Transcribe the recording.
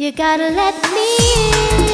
You gotta let me in.